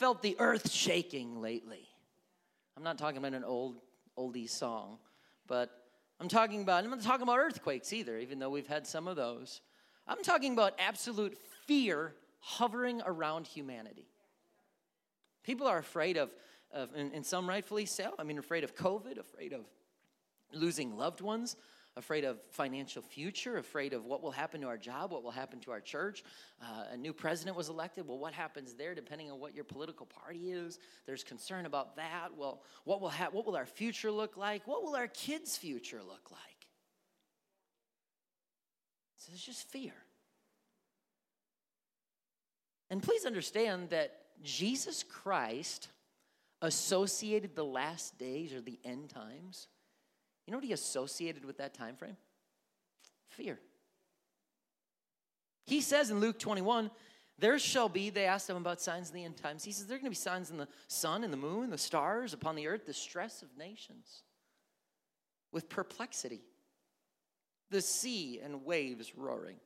felt the earth shaking lately? I'm not talking about an old oldie song, but I'm talking about, I'm not talking about earthquakes either, even though we've had some of those. I'm talking about absolute fear hovering around humanity. People are afraid of, of and, and some rightfully so, I mean, afraid of COVID, afraid of losing loved ones, afraid of financial future, afraid of what will happen to our job, what will happen to our church. Uh, a new president was elected. Well, what happens there depending on what your political party is? There's concern about that. Well, what will, ha- what will our future look like? What will our kids' future look like? So there's just fear. And please understand that Jesus Christ associated the last days or the end times you know what he associated with that time frame? Fear. He says in Luke 21, there shall be, they asked him about signs in the end times. He says, there are going to be signs in the sun and the moon, the stars, upon the earth, the stress of nations, with perplexity, the sea and waves roaring.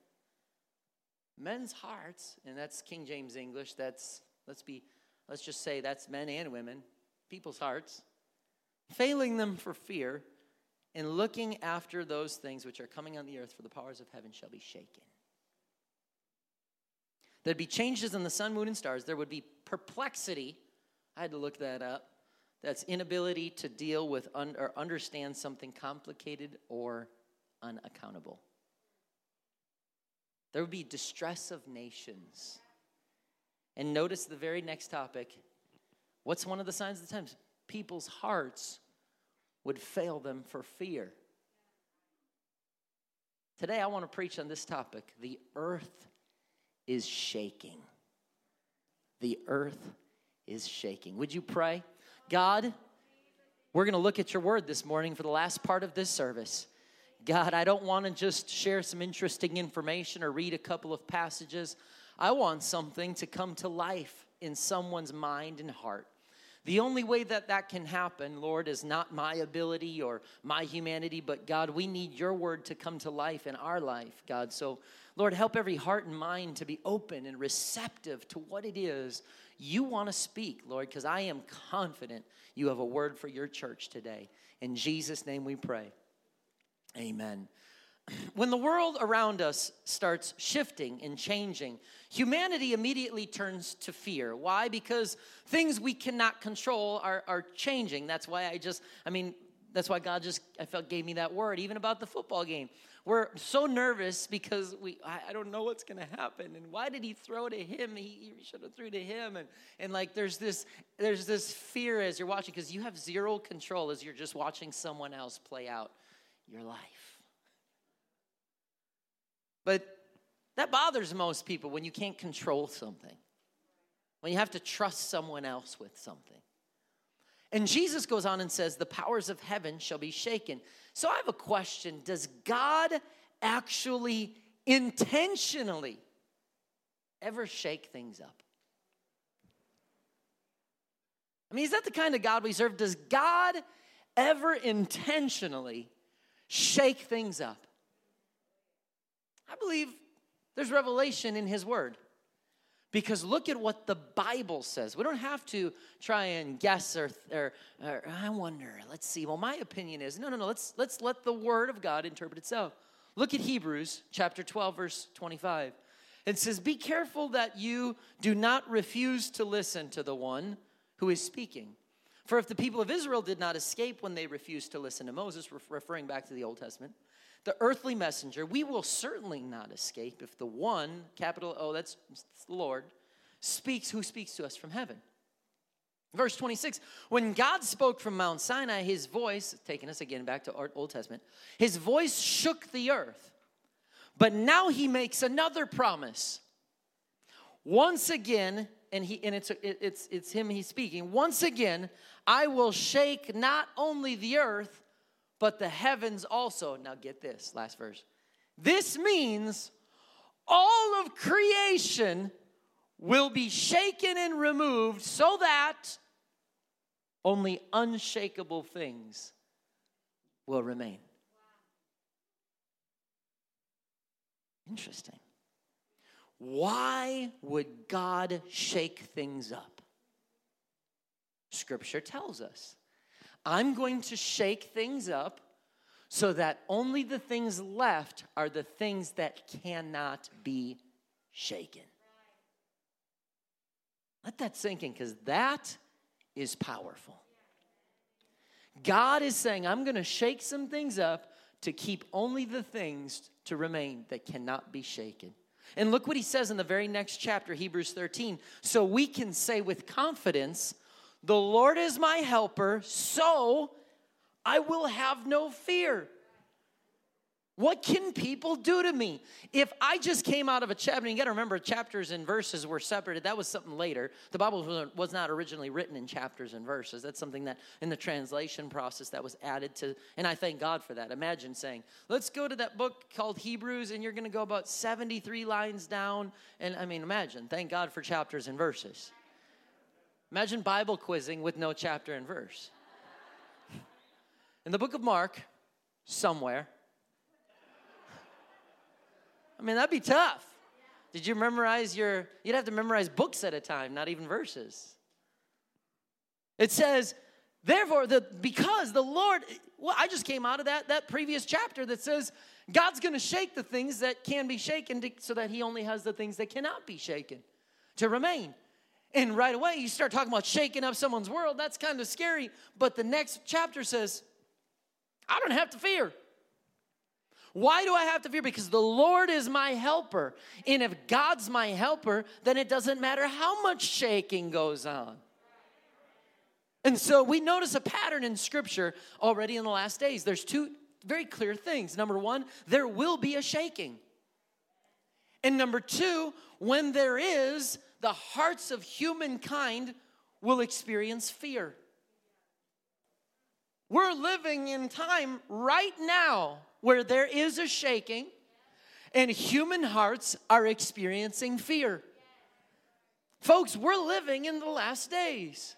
Men's hearts, and that's King James English, that's, let's be, let's just say that's men and women, people's hearts, failing them for fear in looking after those things which are coming on the earth, for the powers of heaven shall be shaken. There'd be changes in the sun, moon, and stars. There would be perplexity. I had to look that up. That's inability to deal with un- or understand something complicated or unaccountable. There would be distress of nations. And notice the very next topic. What's one of the signs of the times? People's hearts would fail them for fear. Today, I want to preach on this topic. The earth is shaking. The earth is shaking. Would you pray? God, we're going to look at your word this morning for the last part of this service. God, I don't want to just share some interesting information or read a couple of passages. I want something to come to life in someone's mind and heart. The only way that that can happen, Lord, is not my ability or my humanity, but God, we need your word to come to life in our life, God. So, Lord, help every heart and mind to be open and receptive to what it is you want to speak, Lord, because I am confident you have a word for your church today. In Jesus' name we pray. Amen. When the world around us starts shifting and changing, humanity immediately turns to fear. Why? Because things we cannot control are, are changing. That's why I just, I mean, that's why God just, I felt, gave me that word, even about the football game. We're so nervous because we, I, I don't know what's going to happen. And why did he throw to him? He, he should have threw to him. And, and like, there's this, there's this fear as you're watching because you have zero control as you're just watching someone else play out your life. But that bothers most people when you can't control something, when you have to trust someone else with something. And Jesus goes on and says, The powers of heaven shall be shaken. So I have a question Does God actually intentionally ever shake things up? I mean, is that the kind of God we serve? Does God ever intentionally shake things up? I believe there's revelation in His Word. Because look at what the Bible says. We don't have to try and guess or, or, or, I wonder. Let's see. Well, my opinion is no, no, no. Let's let's let the Word of God interpret itself. Look at Hebrews chapter 12, verse 25. It says, Be careful that you do not refuse to listen to the one who is speaking. For if the people of Israel did not escape when they refused to listen to Moses, referring back to the Old Testament, the earthly messenger, we will certainly not escape if the one, capital O, that's the Lord, speaks, who speaks to us from heaven. Verse 26 When God spoke from Mount Sinai, his voice, taking us again back to Old Testament, his voice shook the earth. But now he makes another promise. Once again, and he and it's it's it's him he's speaking. Once again, I will shake not only the earth, but the heavens also. Now get this, last verse. This means all of creation will be shaken and removed so that only unshakable things will remain. Interesting. Why would God shake things up? Scripture tells us. I'm going to shake things up so that only the things left are the things that cannot be shaken. Let that sink in because that is powerful. God is saying, I'm going to shake some things up to keep only the things to remain that cannot be shaken. And look what he says in the very next chapter, Hebrews 13. So we can say with confidence, The Lord is my helper, so I will have no fear. What can people do to me? If I just came out of a chapter, you got to remember chapters and verses were separated. That was something later. The Bible was not originally written in chapters and verses. That's something that in the translation process that was added to, and I thank God for that. Imagine saying, let's go to that book called Hebrews, and you're going to go about 73 lines down. And I mean, imagine, thank God for chapters and verses. Imagine Bible quizzing with no chapter and verse. In the book of Mark, somewhere, I mean, that'd be tough. Did you memorize your, you'd have to memorize books at a time, not even verses. It says, therefore, the, because the Lord, well, I just came out of that, that previous chapter that says God's gonna shake the things that can be shaken to, so that He only has the things that cannot be shaken to remain. And right away, you start talking about shaking up someone's world, that's kind of scary. But the next chapter says, I don't have to fear. Why do I have to fear? Because the Lord is my helper. And if God's my helper, then it doesn't matter how much shaking goes on. And so we notice a pattern in Scripture already in the last days. There's two very clear things. Number one, there will be a shaking. And number two, when there is, the hearts of humankind will experience fear. We're living in time right now where there is a shaking and human hearts are experiencing fear. Folks, we're living in the last days.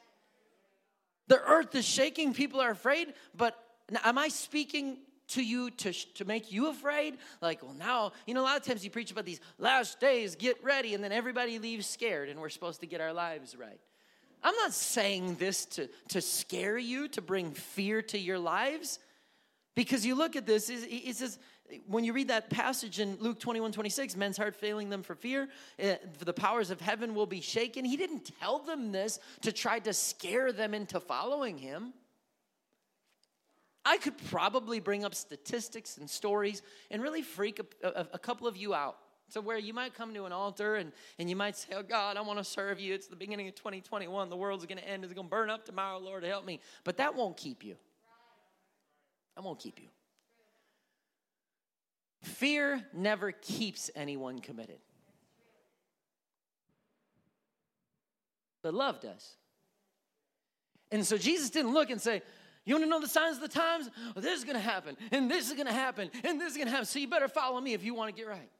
The earth is shaking, people are afraid, but am I speaking to you to, to make you afraid? Like, well, now, you know, a lot of times you preach about these last days, get ready, and then everybody leaves scared, and we're supposed to get our lives right. I'm not saying this to, to scare you, to bring fear to your lives. Because you look at this, it says, when you read that passage in Luke 21 26, men's heart failing them for fear, uh, the powers of heaven will be shaken. He didn't tell them this to try to scare them into following him. I could probably bring up statistics and stories and really freak a, a, a couple of you out. So, where you might come to an altar and, and you might say, Oh God, I want to serve you. It's the beginning of 2021. The world's going to end. It's going to burn up tomorrow. Lord, help me. But that won't keep you. I won't keep you. Fear never keeps anyone committed. But love does. And so Jesus didn't look and say, You want to know the signs of the times? Well, this is going to happen, and this is going to happen, and this is going to happen. So you better follow me if you want to get right.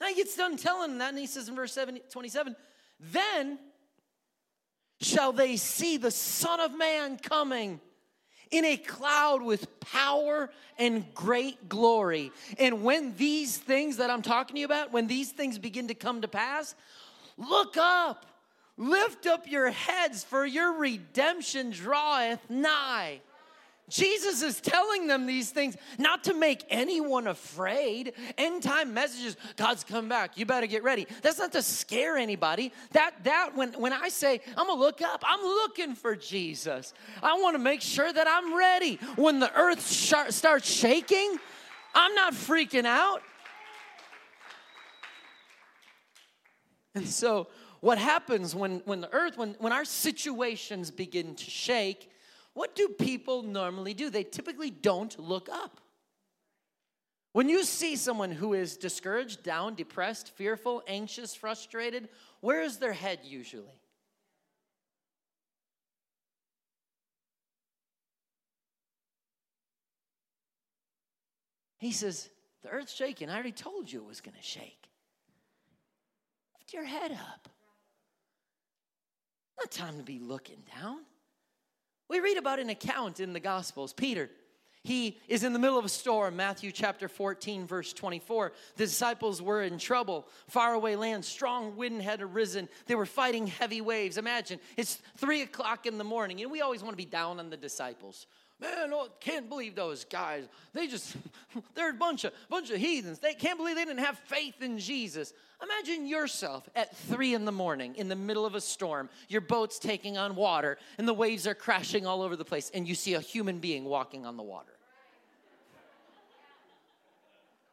Now he gets done telling that, and he says in verse 27 Then shall they see the Son of Man coming in a cloud with power and great glory. And when these things that I'm talking to you about, when these things begin to come to pass, look up, lift up your heads, for your redemption draweth nigh. Jesus is telling them these things not to make anyone afraid. End time messages, God's come back. You better get ready. That's not to scare anybody. That that when when I say I'm gonna look up, I'm looking for Jesus. I want to make sure that I'm ready. When the earth sh- starts shaking, I'm not freaking out. And so what happens when when the earth when when our situations begin to shake what do people normally do? They typically don't look up. When you see someone who is discouraged, down, depressed, fearful, anxious, frustrated, where is their head usually? He says, The earth's shaking. I already told you it was going to shake. Lift your head up. Not time to be looking down. We read about an account in the Gospels. Peter, He is in the middle of a storm, Matthew chapter 14, verse 24. The disciples were in trouble. Faraway land, strong wind had arisen. They were fighting heavy waves. Imagine, it's three o'clock in the morning, and we always want to be down on the disciples. Man, oh, can't believe those guys. They just, they're a bunch of, bunch of heathens. They can't believe they didn't have faith in Jesus. Imagine yourself at three in the morning in the middle of a storm. Your boat's taking on water and the waves are crashing all over the place, and you see a human being walking on the water.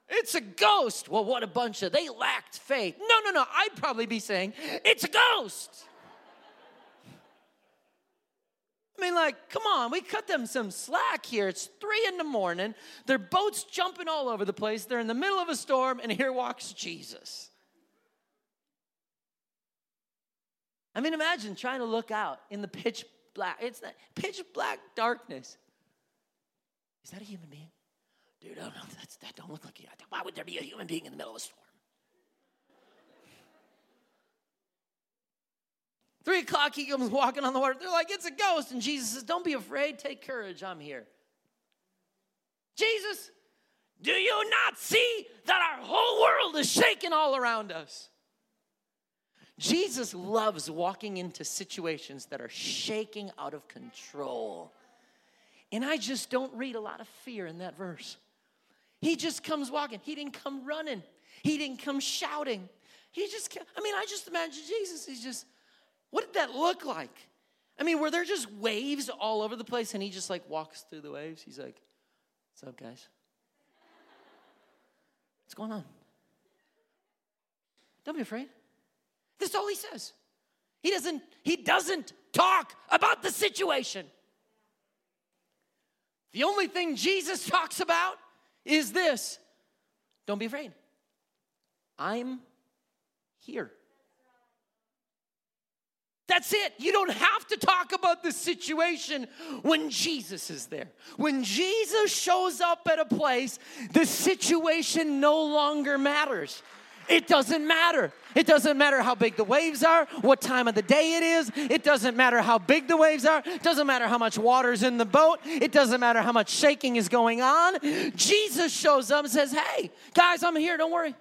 It's a ghost. Well, what a bunch of, they lacked faith. No, no, no. I'd probably be saying, it's a ghost. I mean, like, come on, we cut them some slack here. It's three in the morning. Their boat's jumping all over the place. They're in the middle of a storm, and here walks Jesus. I mean, imagine trying to look out in the pitch black. It's that pitch black darkness. Is that a human being? Dude, I don't know. That's, that don't look like you. Why would there be a human being in the middle of a storm? Three o'clock, he comes walking on the water. They're like, it's a ghost. And Jesus says, Don't be afraid. Take courage. I'm here. Jesus, do you not see that our whole world is shaking all around us? Jesus loves walking into situations that are shaking out of control. And I just don't read a lot of fear in that verse. He just comes walking. He didn't come running. He didn't come shouting. He just, I mean, I just imagine Jesus. He's just, what did that look like? I mean, were there just waves all over the place and he just like walks through the waves? He's like, What's up, guys? What's going on? Don't be afraid. This is all he says. He doesn't, he doesn't talk about the situation. The only thing Jesus talks about is this don't be afraid. I'm here. That's it. You don't have to talk about the situation when Jesus is there. When Jesus shows up at a place, the situation no longer matters. It doesn't matter. It doesn't matter how big the waves are, what time of the day it is. It doesn't matter how big the waves are. It doesn't matter how much water's in the boat. It doesn't matter how much shaking is going on. Jesus shows up and says, Hey, guys, I'm here. Don't worry.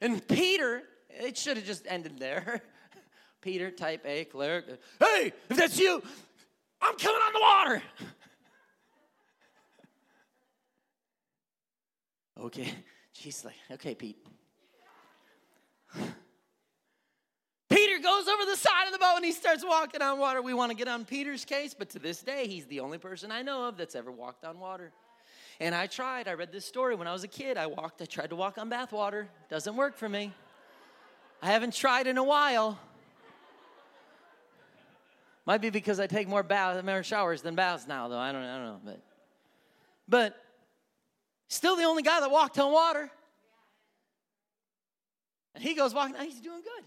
And Peter it should have just ended there. Peter, type A, choleric. Hey, if that's you, I'm coming on the water. okay. She's like, okay, Pete. Peter goes over the side of the boat and he starts walking on water. We want to get on Peter's case, but to this day, he's the only person I know of that's ever walked on water. And I tried. I read this story when I was a kid. I walked, I tried to walk on bath water. Doesn't work for me. I haven't tried in a while. Might be because I take more baths, more showers than baths now, though. I don't, I don't know, but but still the only guy that walked on water. And he goes walking. He's doing good.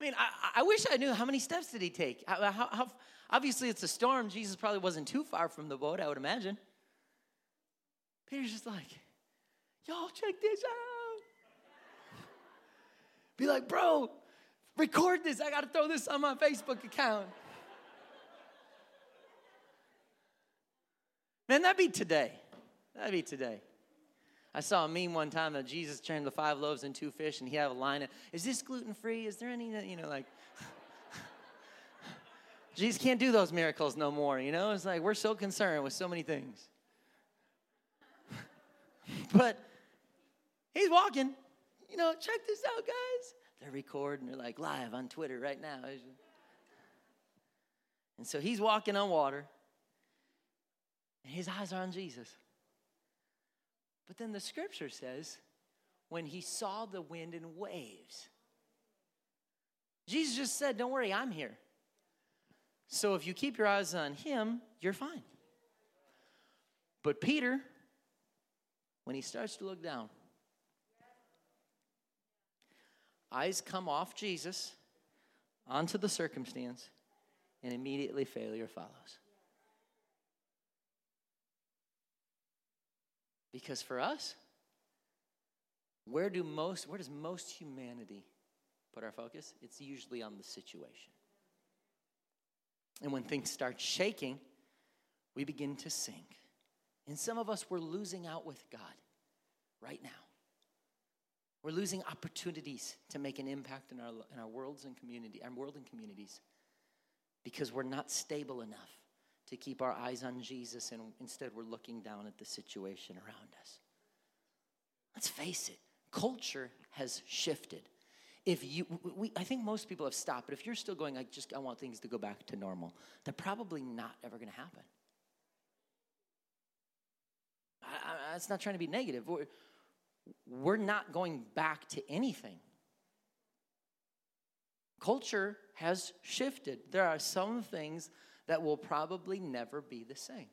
I mean, I, I wish I knew how many steps did he take. How, how, how, obviously, it's a storm. Jesus probably wasn't too far from the boat. I would imagine. Peter's just like, y'all check this out. Be like, bro, record this. I got to throw this on my Facebook account. Man, that'd be today. That'd be today. I saw a meme one time that Jesus turned the five loaves and two fish, and he had a line of, Is this gluten free? Is there any, you know, like, Jesus can't do those miracles no more, you know? It's like we're so concerned with so many things. but he's walking, you know, check this out, guys. They're recording, they're like live on Twitter right now. And so he's walking on water, and his eyes are on Jesus. But then the scripture says, when he saw the wind and waves, Jesus just said, Don't worry, I'm here. So if you keep your eyes on him, you're fine. But Peter, when he starts to look down, Eyes come off Jesus onto the circumstance, and immediately failure follows. Because for us, where do most where does most humanity put our focus? It's usually on the situation. And when things start shaking, we begin to sink. And some of us, we're losing out with God right now. We're losing opportunities to make an impact in our, in our worlds and community, our world and communities, because we're not stable enough to keep our eyes on Jesus, and instead we're looking down at the situation around us. Let's face it, culture has shifted. If you, we, I think most people have stopped, but if you're still going, I just, I want things to go back to normal, they're probably not ever going to happen. I, I, it's not trying to be negative. We're, we're not going back to anything. Culture has shifted. There are some things that will probably never be the same.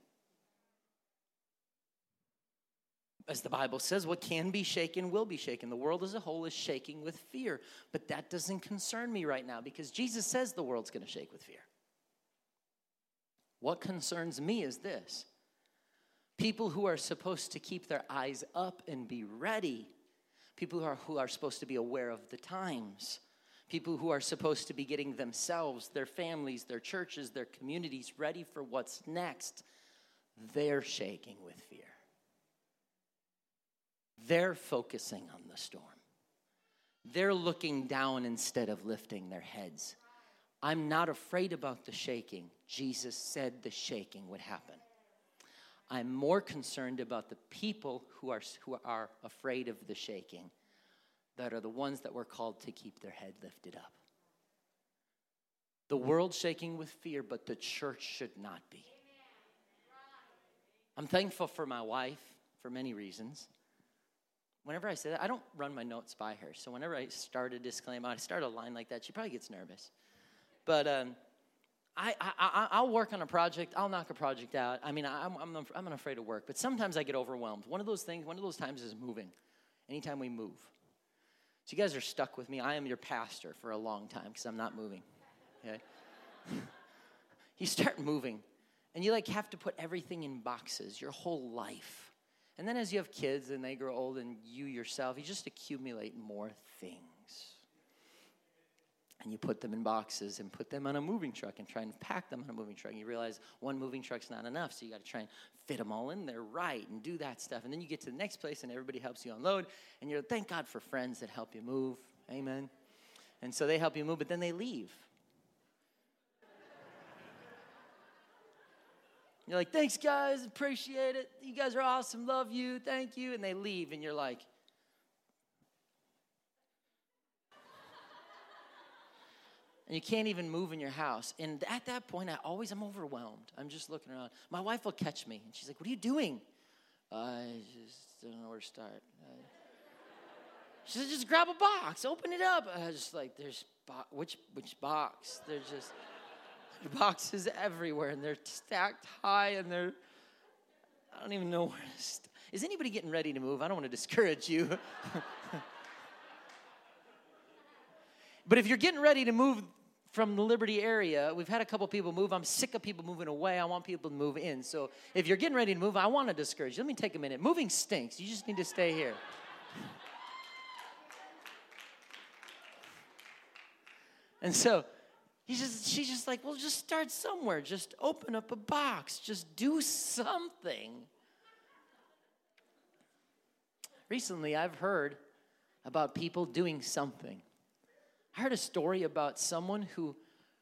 As the Bible says, what can be shaken will be shaken. The world as a whole is shaking with fear. But that doesn't concern me right now because Jesus says the world's going to shake with fear. What concerns me is this people who are supposed to keep their eyes up and be ready, people who are, who are supposed to be aware of the times, people who are supposed to be getting themselves, their families, their churches, their communities ready for what's next, they're shaking with fear. They're focusing on the storm. They're looking down instead of lifting their heads. I'm not afraid about the shaking. Jesus said the shaking would happen. I'm more concerned about the people who are, who are afraid of the shaking, that are the ones that we're called to keep their head lifted up. The world shaking with fear, but the church should not be. I'm thankful for my wife for many reasons. Whenever I say that, I don't run my notes by her. So whenever I start a disclaimer, I start a line like that, she probably gets nervous. But um, I, I, I'll work on a project. I'll knock a project out. I mean, I'm, I'm, I'm afraid of work, but sometimes I get overwhelmed. One of those things, one of those times is moving. Anytime we move. So you guys are stuck with me. I am your pastor for a long time because I'm not moving. Okay? you start moving, and you like have to put everything in boxes, your whole life. And then as you have kids and they grow old and you yourself, you just accumulate more things and you put them in boxes and put them on a moving truck and try and pack them on a moving truck. And you realize one moving truck's not enough, so you got to try and fit them all in there right and do that stuff. And then you get to the next place and everybody helps you unload, and you're thank God for friends that help you move. Amen. And so they help you move, but then they leave. You're like, thanks, guys, appreciate it. You guys are awesome, love you, thank you. And they leave, and you're like, and you can't even move in your house. And at that point, I always am overwhelmed. I'm just looking around. My wife will catch me, and she's like, "What are you doing?" I just don't know where to start. she said, "Just grab a box, open it up." I was just like, "There's bo- which which box?" There's just boxes everywhere, and they're stacked high, and they're I don't even know where to. St- Is anybody getting ready to move? I don't want to discourage you. but if you're getting ready to move from the Liberty area. We've had a couple people move. I'm sick of people moving away. I want people to move in. So if you're getting ready to move, I want to discourage you. Let me take a minute. Moving stinks. You just need to stay here. And so he's just, she's just like, well, just start somewhere. Just open up a box. Just do something. Recently, I've heard about people doing something. I heard a story about someone who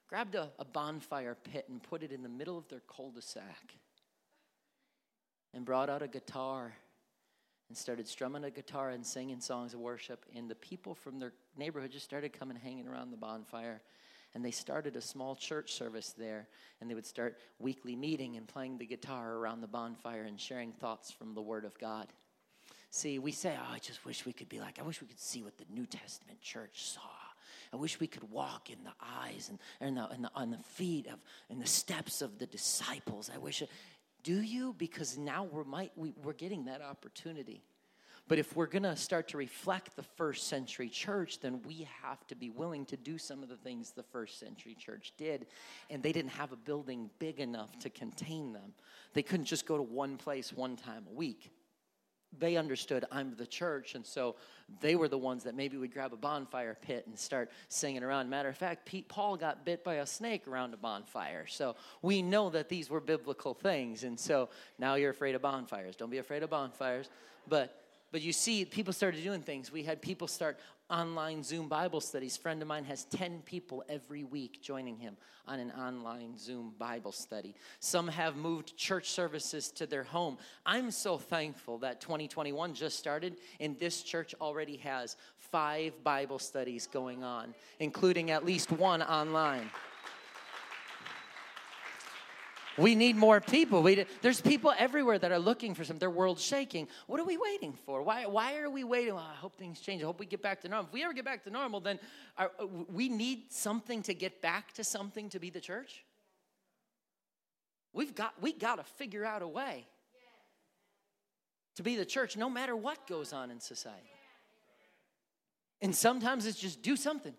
grabbed a, a bonfire pit and put it in the middle of their cul de sac and brought out a guitar and started strumming a guitar and singing songs of worship. And the people from their neighborhood just started coming hanging around the bonfire. And they started a small church service there. And they would start weekly meeting and playing the guitar around the bonfire and sharing thoughts from the Word of God. See, we say, oh, I just wish we could be like, I wish we could see what the New Testament church saw. I wish we could walk in the eyes and, and, the, and the, on the feet of, and the steps of the disciples. I wish. It, do you? Because now we're, might, we, we're getting that opportunity. But if we're going to start to reflect the first century church, then we have to be willing to do some of the things the first century church did. And they didn't have a building big enough to contain them. They couldn't just go to one place one time a week. They understood I'm the church, and so they were the ones that maybe would grab a bonfire pit and start singing around. Matter of fact, Pete Paul got bit by a snake around a bonfire. So we know that these were biblical things. And so now you're afraid of bonfires. Don't be afraid of bonfires. But but you see, people started doing things. We had people start online Zoom Bible studies. friend of mine has 10 people every week joining him on an online Zoom Bible study. Some have moved church services to their home. I'm so thankful that 2021 just started and this church already has five Bible studies going on, including at least one online. We need more people. We, there's people everywhere that are looking for some. Their world's shaking. What are we waiting for? Why, why are we waiting? Well, I hope things change. I hope we get back to normal. If we ever get back to normal, then our, uh, we need something to get back to something to be the church. We've got, we got to figure out a way to be the church no matter what goes on in society. And sometimes it's just do something,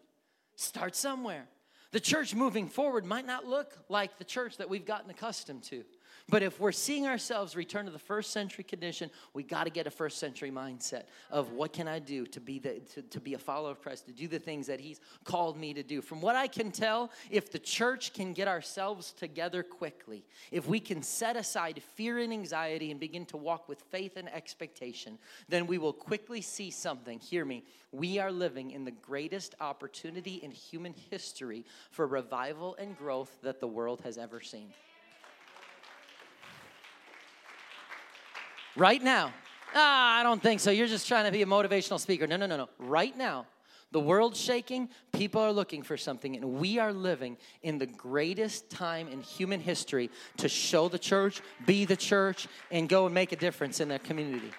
start somewhere. The church moving forward might not look like the church that we've gotten accustomed to. But if we're seeing ourselves return to the first century condition, we got to get a first century mindset of what can I do to be the to, to be a follower of Christ, to do the things that He's called me to do. From what I can tell, if the church can get ourselves together quickly, if we can set aside fear and anxiety and begin to walk with faith and expectation, then we will quickly see something. Hear me. We are living in the greatest opportunity in human history for revival and growth that the world has ever seen. Right now. Ah, I don't think so. You're just trying to be a motivational speaker. No, no, no, no. Right now, the world's shaking, people are looking for something, and we are living in the greatest time in human history to show the church, be the church, and go and make a difference in their community.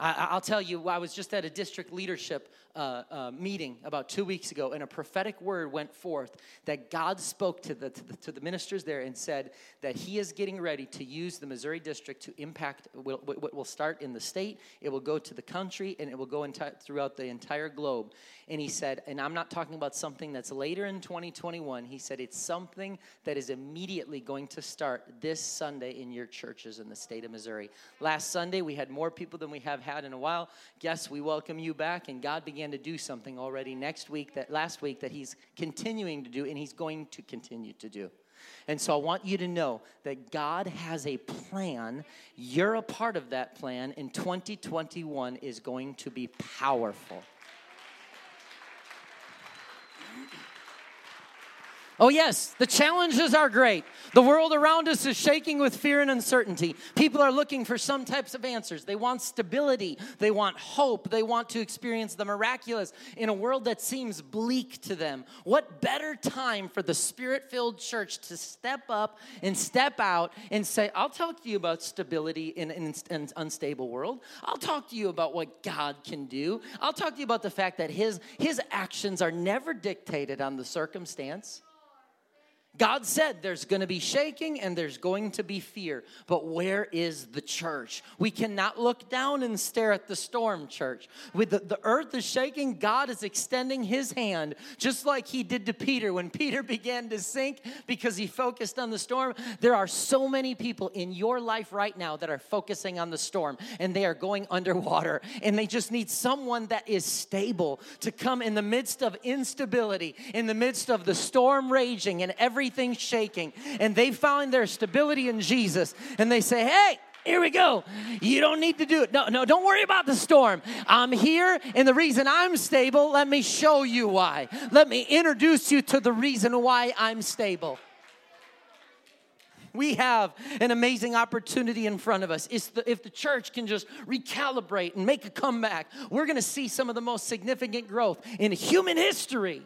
I, will tell you, I was just at a district leadership uh, uh, meeting about two weeks ago, and a prophetic word went forth that God spoke to the, to the, to the ministers there and said that He is getting ready to use the Missouri district to impact what will, will start in the state, it will go to the country, and it will go enti- throughout the entire globe. And He said, and I'm not talking about something that's later in 2021. He said it's something that is immediately going to start this Sunday in your churches in the state of Missouri. Last Sunday, we had more people than we have had in a while. Guess we welcome you back, and God began to do something already next week, that last week, that He's continuing to do, and He's going to continue to do. And so I want you to know that God has a plan. You're a part of that plan, and 2021 is going to be powerful. Oh, yes, the challenges are great. The world around us is shaking with fear and uncertainty. People are looking for some types of answers. They want stability, they want hope, they want to experience the miraculous in a world that seems bleak to them. What better time for the spirit filled church to step up and step out and say, I'll talk to you about stability in an unstable world. I'll talk to you about what God can do. I'll talk to you about the fact that His, his actions are never dictated on the circumstance. God said there's going to be shaking and there's going to be fear. But where is the church? We cannot look down and stare at the storm, church. With the, the earth is shaking, God is extending his hand, just like he did to Peter when Peter began to sink because he focused on the storm. There are so many people in your life right now that are focusing on the storm and they are going underwater and they just need someone that is stable to come in the midst of instability, in the midst of the storm raging and every everything's shaking, and they find their stability in Jesus, and they say, Hey, here we go. You don't need to do it. No, no, don't worry about the storm. I'm here, and the reason I'm stable, let me show you why. Let me introduce you to the reason why I'm stable. We have an amazing opportunity in front of us. If the church can just recalibrate and make a comeback, we're going to see some of the most significant growth in human history.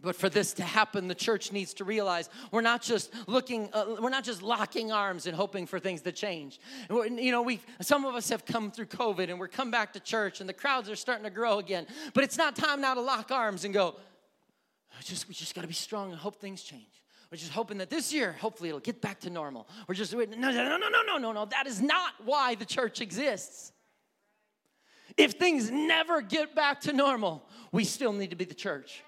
But for this to happen, the church needs to realize we're not just looking, uh, we're not just locking arms and hoping for things to change. You know, we some of us have come through COVID and we're come back to church and the crowds are starting to grow again. But it's not time now to lock arms and go. Just we just got to be strong and hope things change. We're just hoping that this year, hopefully, it'll get back to normal. We're just no, no, no, no, no, no, no, no. That is not why the church exists. If things never get back to normal, we still need to be the church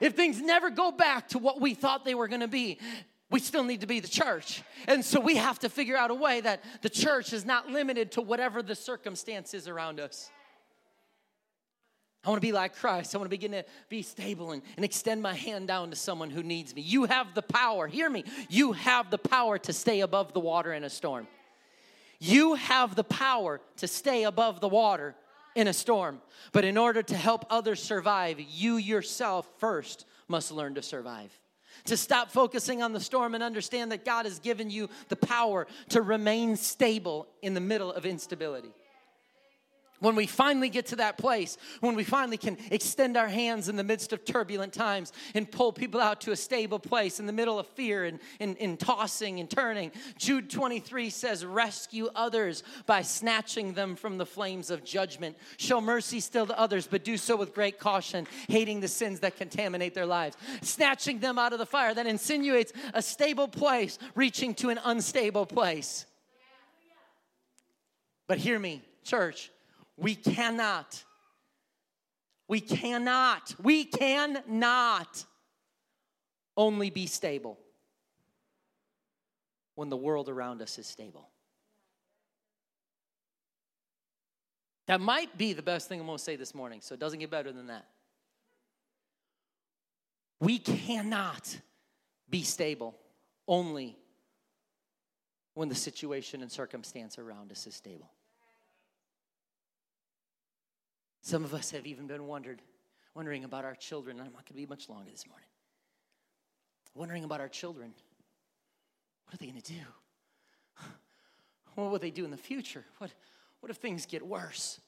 if things never go back to what we thought they were going to be, we still need to be the church. And so we have to figure out a way that the church is not limited to whatever the circumstances around us. I want to be like Christ. I want to begin to be stable and, and extend my hand down to someone who needs me. You have the power, hear me, you have the power to stay above the water in a storm. You have the power to stay above the water in a storm. But in order to help others survive, you yourself first must learn to survive to stop focusing on the storm and understand that God has given you the power to remain stable in the middle of instability. When we finally get to that place, when we finally can extend our hands in the midst of turbulent times and pull people out to a stable place in the middle of fear and, and, and, tossing and turning, Jude 23 says, Rescue others by snatching them from the flames of judgment. Show mercy still to others, but do so with great caution, hating the sins that contaminate their lives. Snatching them out of the fire, that insinuates a stable place reaching to an unstable place. But hear me, church we cannot. We cannot. We cannot only be stable when the world around us is stable. That might be the best thing I'm going to say this morning, so it doesn't get better than that. We cannot be stable only when the situation and circumstance around us is stable. Some of us have even been wondered, wondering about our children. I'm not going to be much longer this morning. Wondering about our children. What are they going to do? What will they do in the future? What, what if things get worse?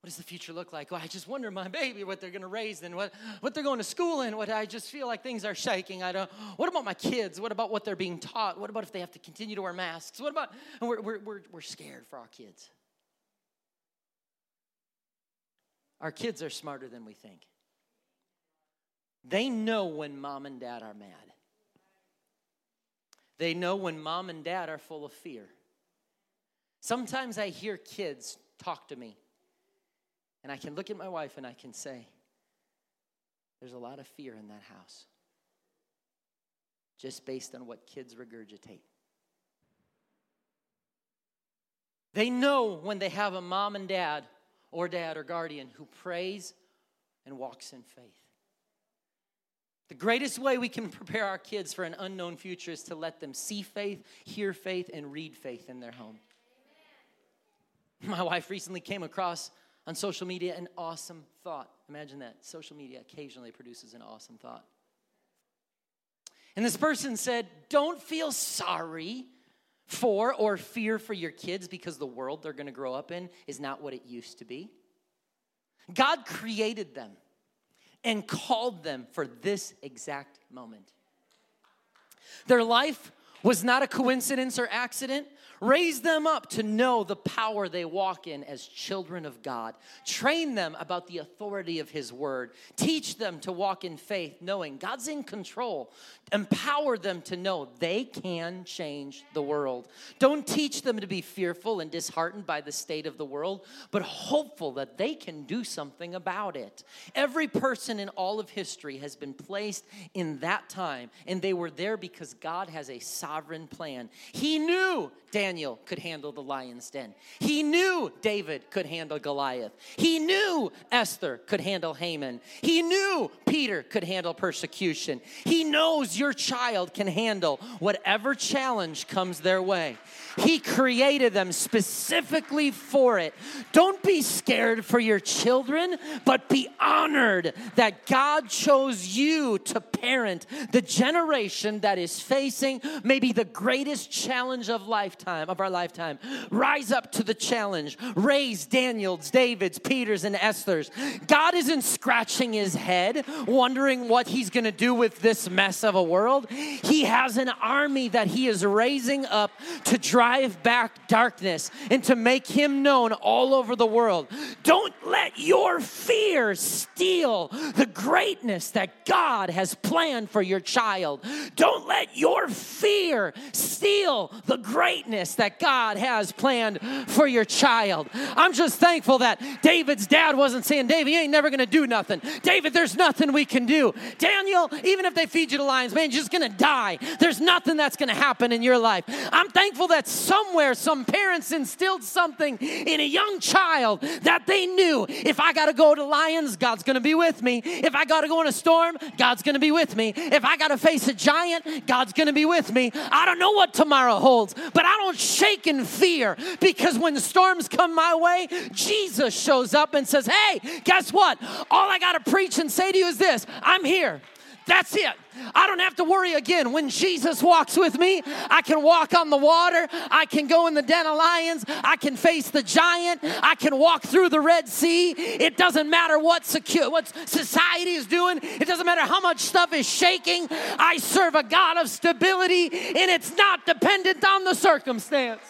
What does the future look like? Well, I just wonder my baby what they're going to raise and what, what they're going to school in. What I just feel like things are shaking. I don't. What about my kids? What about what they're being taught? What about if they have to continue to wear masks? What about? And we're, we're, we're, we're scared for our kids. Our kids are smarter than we think. They know when mom and dad are mad. They know when mom and dad are full of fear. Sometimes I hear kids talk to me, and I can look at my wife and I can say, There's a lot of fear in that house, just based on what kids regurgitate. They know when they have a mom and dad or dad or guardian who prays and walks in faith. The greatest way we can prepare our kids for an unknown future is to let them see faith, hear faith, and read faith in their home. My wife recently came across on social media an awesome thought. Imagine that. Social media occasionally produces an awesome thought. And this person said, Don't feel sorry for or fear for your kids because the world they're going to grow up in is not what it used to be. God created them and called them for this exact moment. Their life was not a coincidence or accident. Raise them up to know the power they walk in as children of God. Train them about the authority of His word. Teach them to walk in faith, knowing God's in control. Empower them to know they can change the world. Don't teach them to be fearful and disheartened by the state of the world, but hopeful that they can do something about it. Every person in all of history has been placed in that time, and they were there because God has a sovereign plan. He knew Daniel could handle the lion's den. He knew David could handle Goliath. He knew Esther could handle Haman. He knew Peter could handle persecution. He knows your child can handle whatever challenge comes their way. He created them specifically for it. Don't be scared for your children, but be honored that God chose you to parent the generation that is facing maybe the greatest challenge of lifetime of our lifetime. Rise up to the challenge. Raise Daniels, Davids, Peters, and Esther's. God isn't scratching his head, wondering what he's going to do with this mess of a world. He has an army that he is raising up to drive back darkness and to make him known all over the world. Don't let your fear steal the greatness that God has planned for your child. Don't let your fear steal the greatness that God has planned for your child. I'm just thankful that David's dad wasn't saying, David, you ain't never gonna do nothing. David, there's nothing we can do. Daniel, even if they feed you to lions, man, you're just gonna die. There's nothing that's gonna happen in your life. I'm thankful that somewhere some parents instilled something in a young child that they knew if I gotta go to lions, God's gonna be with me. If I gotta go in a storm, God's gonna be with me. If I gotta face a giant, God's gonna be with me. I don't know what tomorrow holds, but I don't shake in fear because when storms come my way, Jesus shows up and says, Hey, guess what? All I gotta preach and say to you is this I'm here. That's it. I don't have to worry again. When Jesus walks with me, I can walk on the water. I can go in the den of lions. I can face the giant. I can walk through the Red Sea. It doesn't matter what, secu- what society is doing, it doesn't matter how much stuff is shaking. I serve a God of stability, and it's not dependent on the circumstance.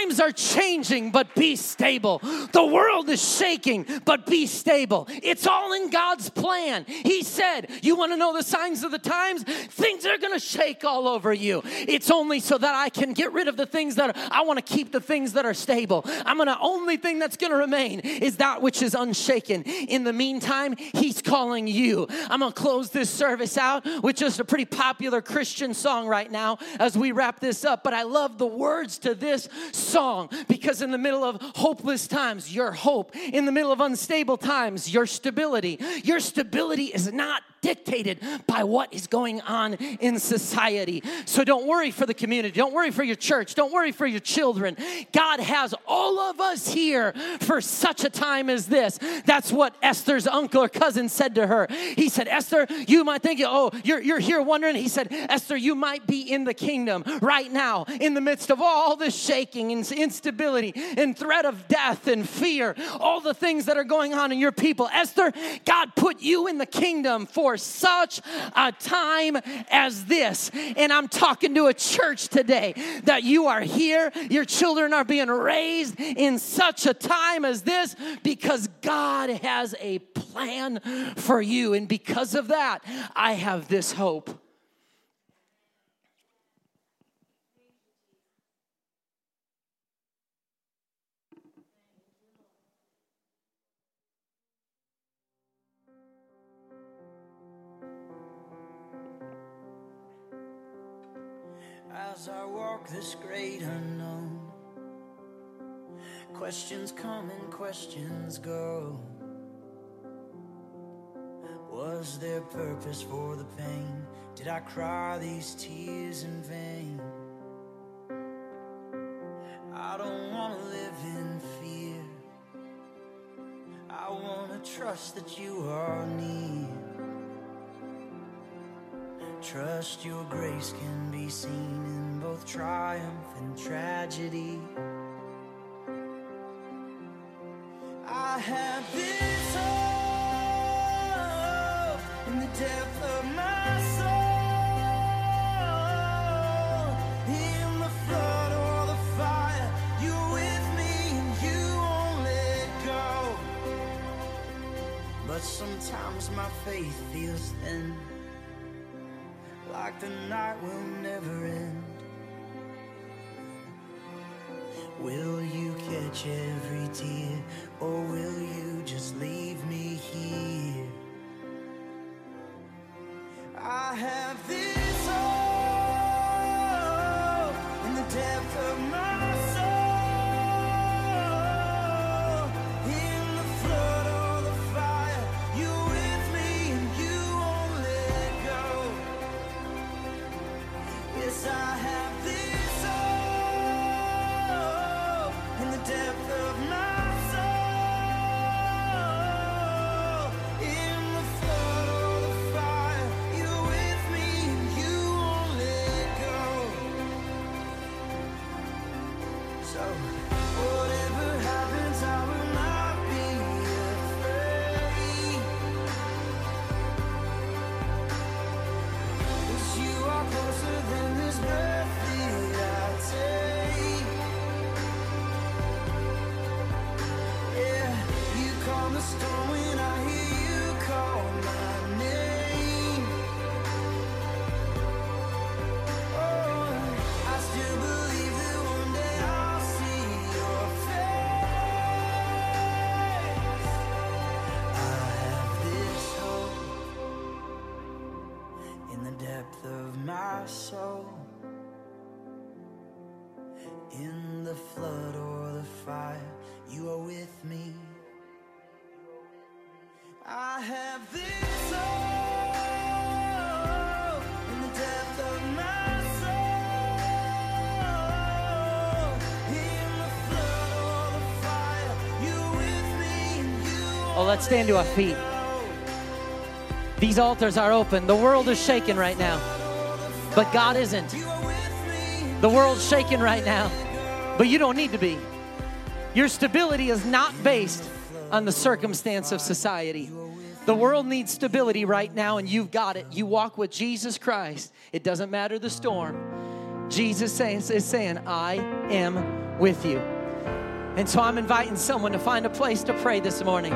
Times are changing, but be stable. The world is shaking, but be stable. It's all in God's plan. He said, You want to know the signs of the times? Things are going to shake all over you. It's only so that I can get rid of the things that are, I want to keep the things that are stable. I'm going to, only thing that's going to remain is that which is unshaken. In the meantime, He's calling you. I'm going to close this service out with just a pretty popular Christian song right now as we wrap this up. But I love the words to this song because in the middle of hopeless times, your hope. In the middle of unstable times, your stability. Your stability is not dictated by what is going on in society. So don't worry for the community. Don't worry for your church. Don't worry for your children. God has all of us here for such a time as this. That's what Esther's uncle or cousin said to her. He said, Esther, you might think, oh, you're, you're here wondering. He said, Esther, you might be in the kingdom right now in the midst of all this shaking and instability and threat of death and fear, all the things that are going on in your people. Esther, God put you in the kingdom for such a time as this. And I'm talking to a church today that you are here, your children are being raised in such a time as this because God has a plan for you. And because of that, I have this hope. As I walk this great unknown. Questions come and questions go. Was there purpose for the pain? Did I cry these tears in vain? I don't want to live in fear. I want to trust that you are near. Trust your grace can be seen in both triumph and tragedy. I have this hope in the depth of my soul. In the flood or the fire, you're with me and you won't let go. But sometimes my faith feels thin like the night will never end. Will you catch every tear, or will I have this hope in the depth of my soul. In the flood or the fire, you with me. Oh, let's stand to our feet. These altars are open. The world is shaking right now, but God isn't. The world's shaking right now, but you don't need to be. Your stability is not based on the circumstance of society. The world needs stability right now, and you've got it. You walk with Jesus Christ. It doesn't matter the storm. Jesus is saying, I am with you. And so I'm inviting someone to find a place to pray this morning.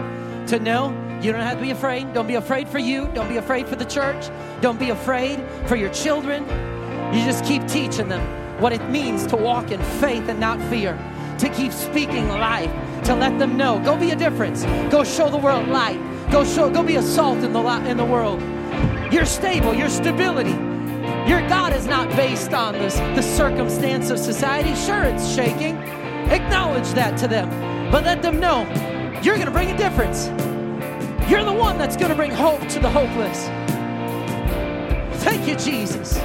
To know you don't have to be afraid. Don't be afraid for you. Don't be afraid for the church. Don't be afraid for your children. You just keep teaching them what it means to walk in faith and not fear. To keep speaking life. To let them know. Go be a difference. Go show the world light. Go show. Go be a salt in the in the world. You're stable. Your stability. Your God is not based on this, the circumstance of society. Sure, it's shaking. Acknowledge that to them. But let them know you're going to bring a difference. You're the one that's going to bring hope to the hopeless. Thank you, Jesus.